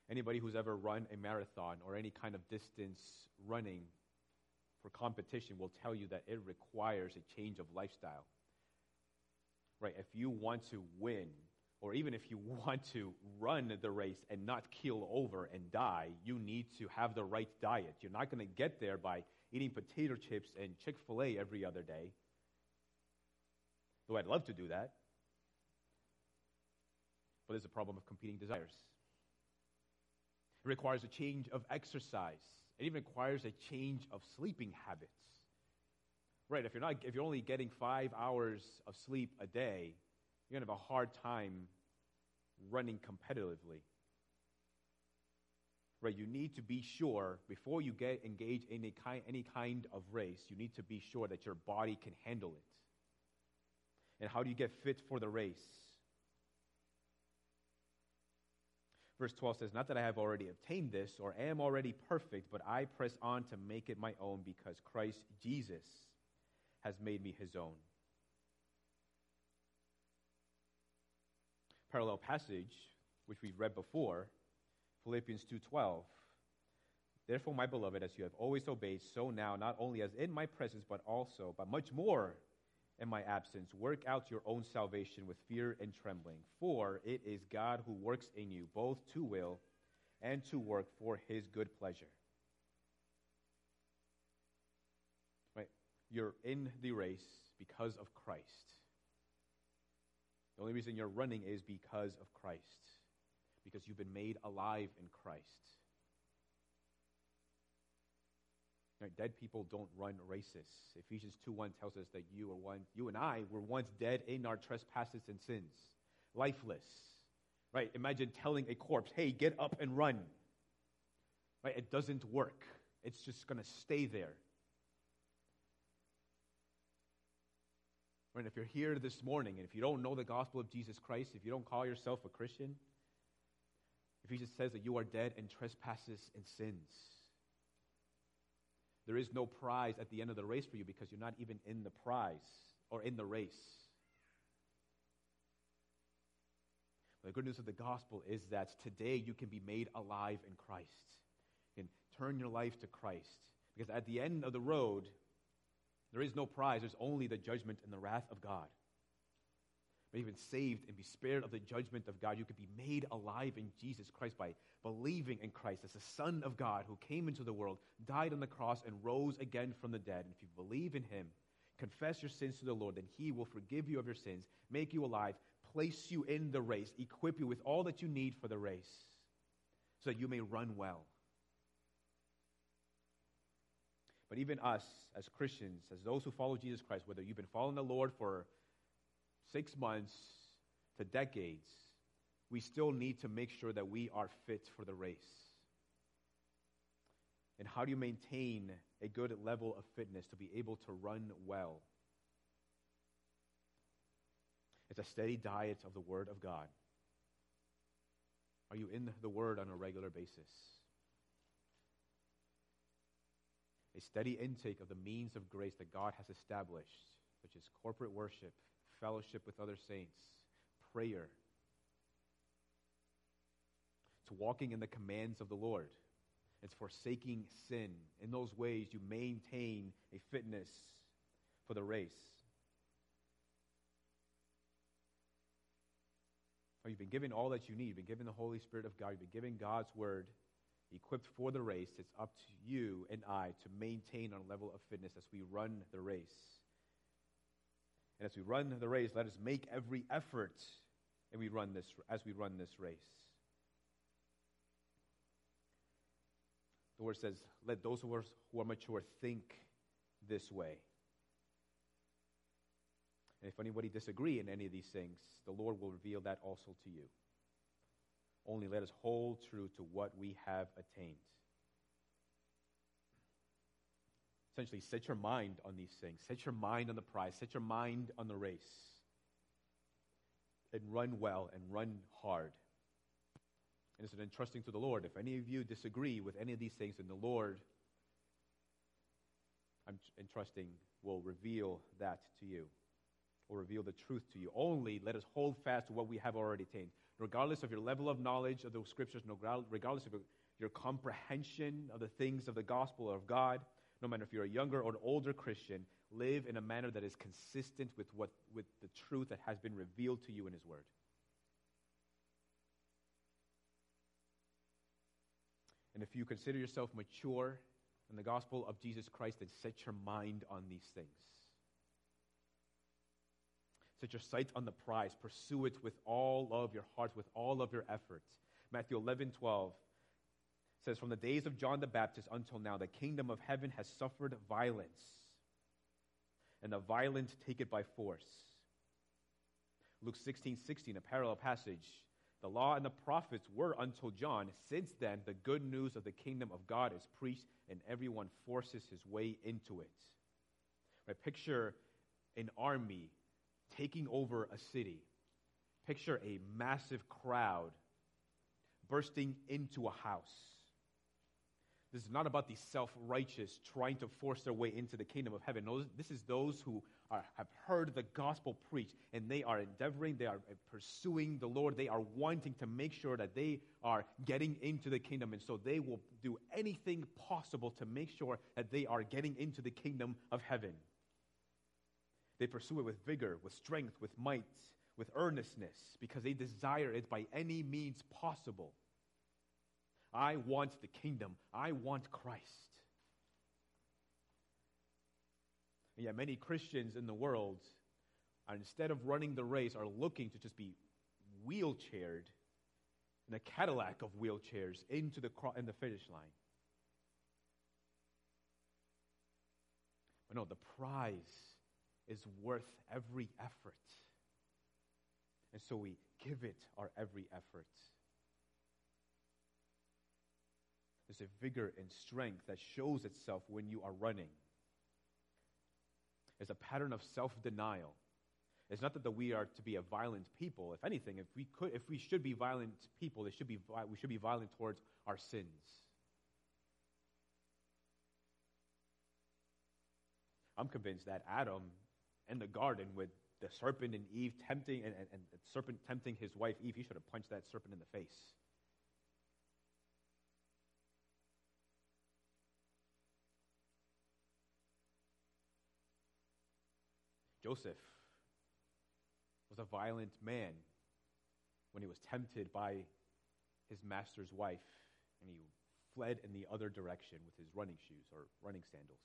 Anybody who's ever run a marathon or any kind of distance running for competition will tell you that it requires a change of lifestyle. Right? If you want to win, or even if you want to run the race and not keel over and die, you need to have the right diet. You're not going to get there by eating potato chips and Chick fil A every other day. Though I'd love to do that. But there's a problem of competing desires. It requires a change of exercise. It even requires a change of sleeping habits. Right, if you're, not, if you're only getting five hours of sleep a day, you're going to have a hard time running competitively. Right, you need to be sure before you get engaged in any kind of race, you need to be sure that your body can handle it. And how do you get fit for the race? Verse 12 says, Not that I have already obtained this or am already perfect, but I press on to make it my own because Christ Jesus has made me his own. Parallel passage, which we've read before, Philippians 2:12. Therefore, my beloved, as you have always obeyed, so now, not only as in my presence, but also, but much more in my absence, work out your own salvation with fear and trembling. For it is God who works in you both to will and to work for his good pleasure. You're in the race because of Christ. The only reason you're running is because of Christ, because you've been made alive in Christ. Right? Dead people don't run races. Ephesians 2:1 tells us that you are one, you and I were once dead in our trespasses and sins, lifeless. Right? Imagine telling a corpse, "Hey, get up and run." Right? It doesn't work. It's just going to stay there. Right? If you're here this morning and if you don't know the gospel of Jesus Christ, if you don't call yourself a Christian, Ephesians says that you are dead in trespasses and sins. There is no prize at the end of the race for you because you're not even in the prize or in the race. But the good news of the gospel is that today you can be made alive in Christ. Can turn your life to Christ. Because at the end of the road, there is no prize, there's only the judgment and the wrath of God. But you've saved and be spared of the judgment of God. You could be made alive in Jesus Christ by believing in Christ as the Son of God who came into the world, died on the cross, and rose again from the dead. And if you believe in him, confess your sins to the Lord, then he will forgive you of your sins, make you alive, place you in the race, equip you with all that you need for the race, so that you may run well. But even us as Christians, as those who follow Jesus Christ, whether you've been following the Lord for six months to decades, we still need to make sure that we are fit for the race. And how do you maintain a good level of fitness to be able to run well? It's a steady diet of the Word of God. Are you in the Word on a regular basis? A steady intake of the means of grace that God has established, which is corporate worship, fellowship with other saints, prayer. It's walking in the commands of the Lord. It's forsaking sin. In those ways, you maintain a fitness for the race. You've been given all that you need. You've been given the Holy Spirit of God. You've been given God's Word, equipped for the race. It's up to you and I to maintain our level of fitness as we run the race. And as we run the race, let us make every effort and we run this, as we run this race. The word says, Let those who are, who are mature think this way. And if anybody disagree in any of these things, the Lord will reveal that also to you. Only let us hold true to what we have attained. Essentially, set your mind on these things. Set your mind on the prize. Set your mind on the race. And run well and run hard. And it's an entrusting to the Lord. If any of you disagree with any of these things, then the Lord, I'm entrusting, will reveal that to you, will reveal the truth to you. Only let us hold fast to what we have already attained. Regardless of your level of knowledge of the scriptures, regardless of your comprehension of the things of the gospel or of God, no matter if you're a younger or an older Christian, live in a manner that is consistent with, what, with the truth that has been revealed to you in His Word. And if you consider yourself mature in the gospel of Jesus Christ, then set your mind on these things. Set your sights on the prize. Pursue it with all of your heart, with all of your efforts. Matthew 11, 12 says, From the days of John the Baptist until now, the kingdom of heaven has suffered violence, and the violent take it by force. Luke 16, 16, a parallel passage the law and the prophets were until John. Since then, the good news of the kingdom of God is preached, and everyone forces his way into it. Right? Picture an army taking over a city. Picture a massive crowd bursting into a house. This is not about the self righteous trying to force their way into the kingdom of heaven. No, this is those who are, have heard the gospel preached and they are endeavoring, they are pursuing the Lord, they are wanting to make sure that they are getting into the kingdom. And so they will do anything possible to make sure that they are getting into the kingdom of heaven. They pursue it with vigor, with strength, with might, with earnestness, because they desire it by any means possible. I want the kingdom. I want Christ. And yet, many Christians in the world, are, instead of running the race, are looking to just be wheelchaired in a Cadillac of wheelchairs into the, cro- in the finish line. But no, the prize is worth every effort. And so we give it our every effort. There's a vigor and strength that shows itself when you are running. It's a pattern of self denial. It's not that, we are to be a violent people. If anything, if we, could, if we should be violent people, should be, we should be violent towards our sins. I'm convinced that Adam in the garden with the serpent and Eve tempting, and, and, and the serpent tempting his wife Eve, he should have punched that serpent in the face. Joseph was a violent man when he was tempted by his master's wife and he fled in the other direction with his running shoes or running sandals.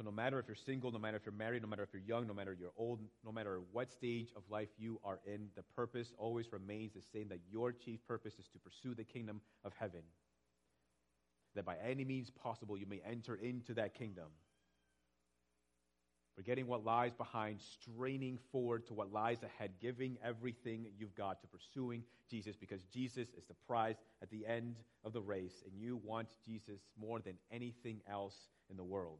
So, no matter if you're single, no matter if you're married, no matter if you're young, no matter if you're old, no matter what stage of life you are in, the purpose always remains the same that your chief purpose is to pursue the kingdom of heaven that by any means possible you may enter into that kingdom. Forgetting what lies behind, straining forward to what lies ahead, giving everything you've got to pursuing Jesus because Jesus is the prize at the end of the race, and you want Jesus more than anything else in the world.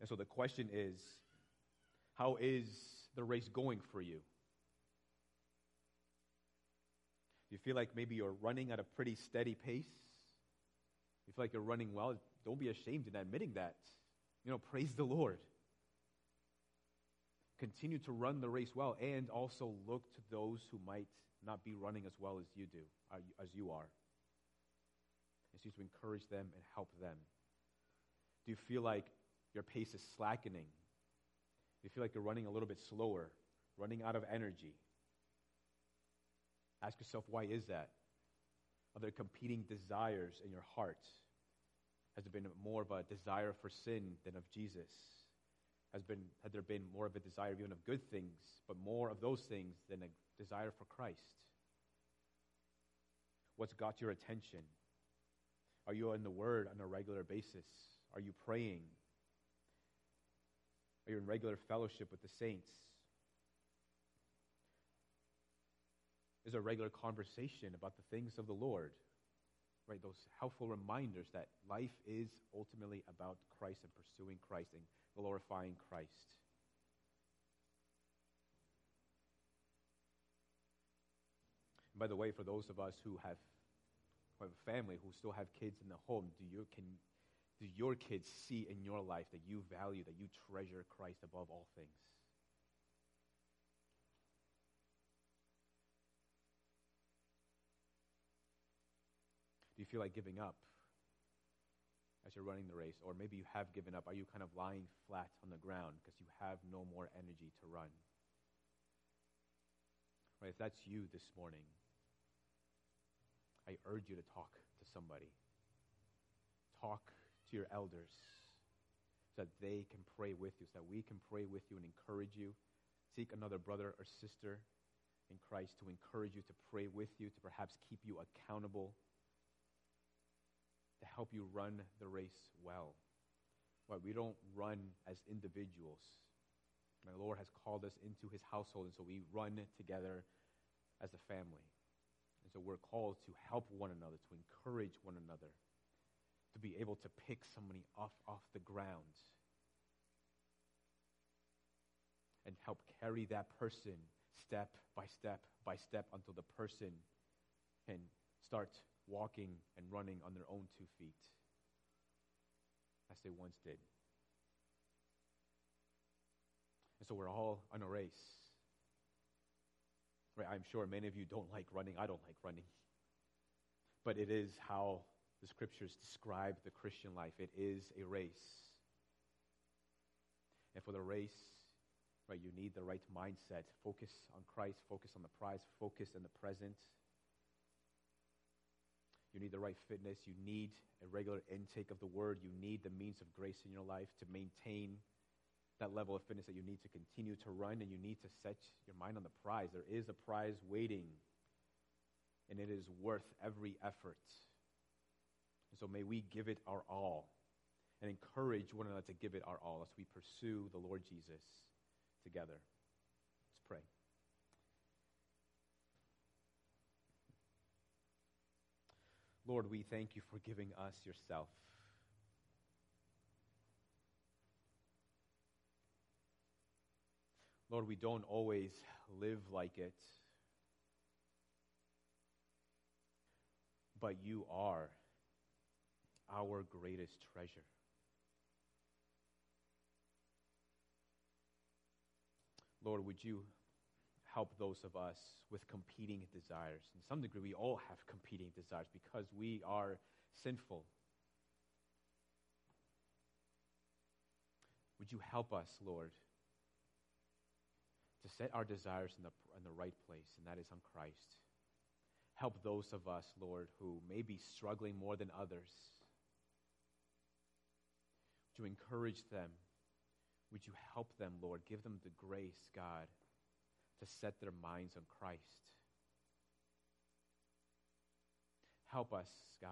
And so the question is how is the race going for you? Do you feel like maybe you're running at a pretty steady pace? You feel like you're running well? Don't be ashamed in admitting that. You know, praise the Lord. Continue to run the race well and also look to those who might not be running as well as you do, as you are. And seek to encourage them and help them. Do you feel like your pace is slackening? You feel like you're running a little bit slower, running out of energy? Ask yourself, why is that? Are there competing desires in your heart? Has there been more of a desire for sin than of Jesus? Has, been, had there been more of a desire even of good things, but more of those things than a desire for Christ? What's got your attention? Are you in the Word on a regular basis? Are you praying? Are you in regular fellowship with the saints? Is there regular conversation about the things of the Lord? right, those helpful reminders that life is ultimately about Christ and pursuing Christ and glorifying Christ. And by the way, for those of us who have, who have a family, who still have kids in the home, do you, can, do your kids see in your life that you value, that you treasure Christ above all things? Do you feel like giving up as you're running the race? Or maybe you have given up. Are you kind of lying flat on the ground because you have no more energy to run? Right, if that's you this morning, I urge you to talk to somebody. Talk your elders so that they can pray with you, so that we can pray with you and encourage you. Seek another brother or sister in Christ to encourage you, to pray with you, to perhaps keep you accountable to help you run the race well. Right, we don't run as individuals. My Lord has called us into his household, and so we run together as a family. And so we're called to help one another, to encourage one another, to be able to pick somebody off, off the ground and help carry that person step by step by step until the person can start walking and running on their own two feet as they once did. And so we're all on a race. Right, I'm sure many of you don't like running. I don't like running. But it is how the scriptures describe the Christian life. It is a race. And for the race, right, you need the right mindset. Focus on Christ, focus on the prize, focus in the present. You need the right fitness. You need a regular intake of the word. You need the means of grace in your life to maintain that level of fitness that you need to continue to run, and you need to set your mind on the prize. There is a prize waiting, and it is worth every effort. And so may we give it our all and encourage one another to give it our all as we pursue the Lord Jesus together. Let's pray. Lord, we thank you for giving us yourself. Lord, we don't always live like it, but you are our greatest treasure. Lord, would you help those of us with competing desires. In some degree, we all have competing desires because we are sinful. Would you help us, Lord, to set our desires in the, in the right place, and that is on Christ? Help those of us, Lord, who may be struggling more than others. You encourage them? Would you help them, Lord? Give them the grace, God, to set their minds on Christ. Help us, God.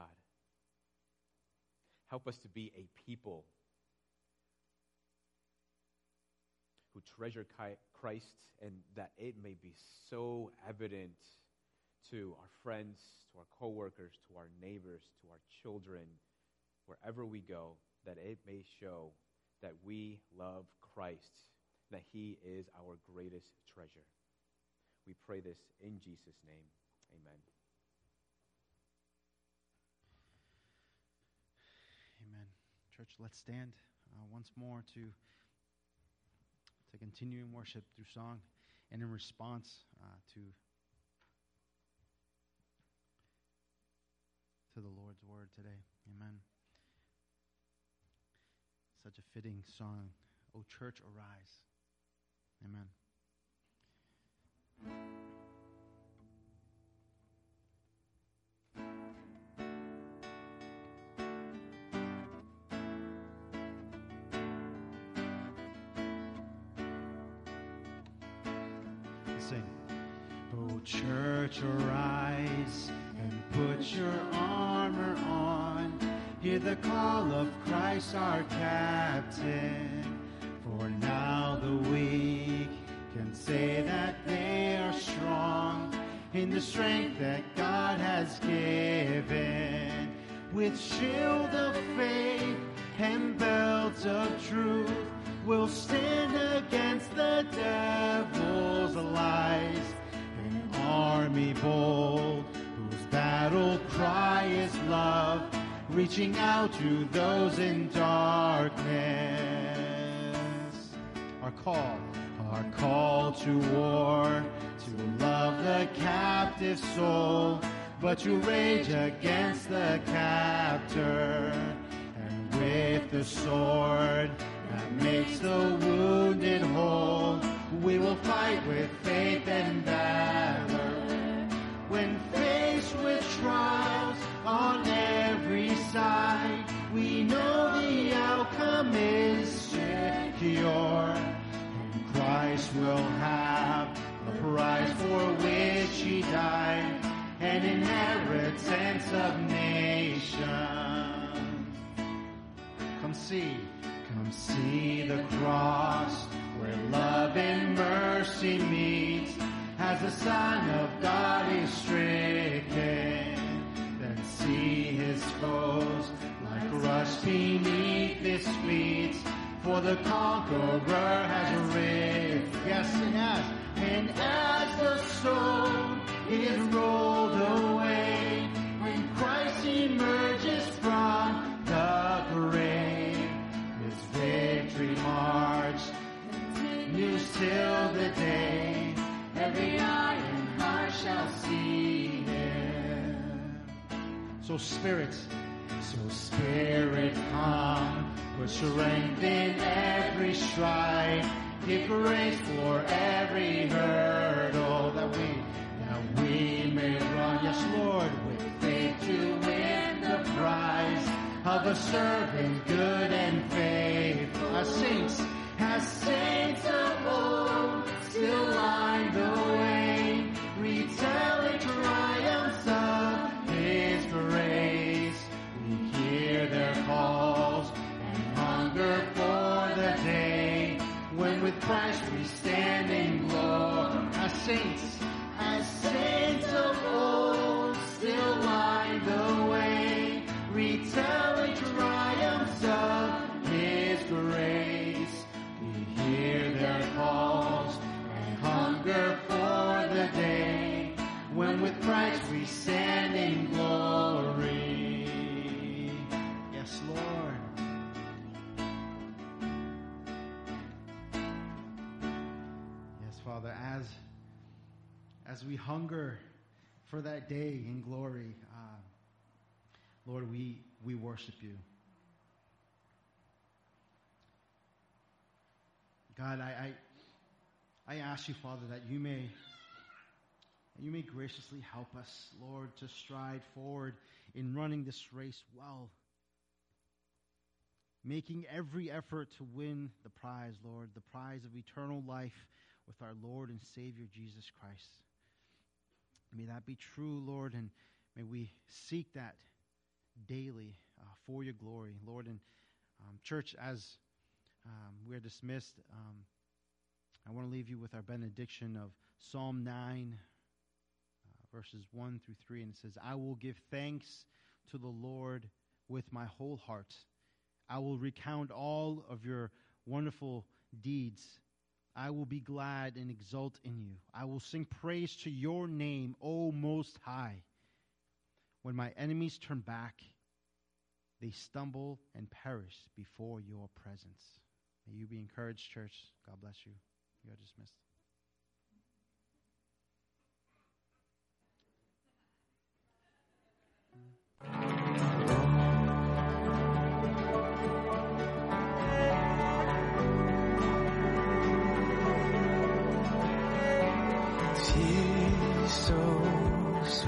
Help us to be a people who treasure Christ and that it may be so evident to our friends, to our coworkers, to our neighbors, to our children, wherever we go, that it may show that we love Christ, that he is our greatest treasure. We pray this in Jesus' name. Amen. Amen. Church, let's stand uh, once more to to continue in worship through song and in response uh, to to the Lord's word today. Amen. Such a fitting song. O church, arise. Amen. Sing. O church, arise and put your armor on. Hear the call of Christ our captain. For now the weak can say that they are strong in the strength that God has given. With shield of faith and belt of truth, we'll stand against the devil's lies. An army bold, whose battle cry is love, reaching out to those in darkness. Our call, our call to war, to love the captive soul, but to rage against the captor. And with the sword that makes the wounded whole, we will fight with faith and valor. When faced with trials on every side, we know the outcome is secure. And Christ will have the prize for which he died, an inheritance of nations. Come see, come see the cross where love and mercy meet as the Son of God is stricken. See his foes like rust beneath his feet, for the conqueror has risen. Yes, and as, and as the stone is rolled away, when Christ emerges from the grave, his victory march continues till the day every eye and heart shall see. So spirit, so spirit come, put strength in every stride, give grace for every hurdle that we, that we may run. Yes, Lord, with faith to win the prize of a servant good and faithful. As saints, as saints of old, still line we glory. As saints, that day in glory, uh, Lord, we we worship you. God, I, I I ask you, Father, that you may you may graciously help us, Lord, to stride forward in running this race well. Making every effort to win the prize, Lord, the prize of eternal life with our Lord and Savior Jesus Christ. May that be true, Lord, and may we seek that daily uh, for your glory, Lord. And um, church, as um, we're dismissed, um, I want to leave you with our benediction of Psalm 9, uh, verses 1 through 3. And it says, I will give thanks to the Lord with my whole heart. I will recount all of your wonderful deeds. I will be glad and exult in you. I will sing praise to your name, O Most High. When my enemies turn back, they stumble and perish before your presence. May you be encouraged, church. God bless you. You are dismissed.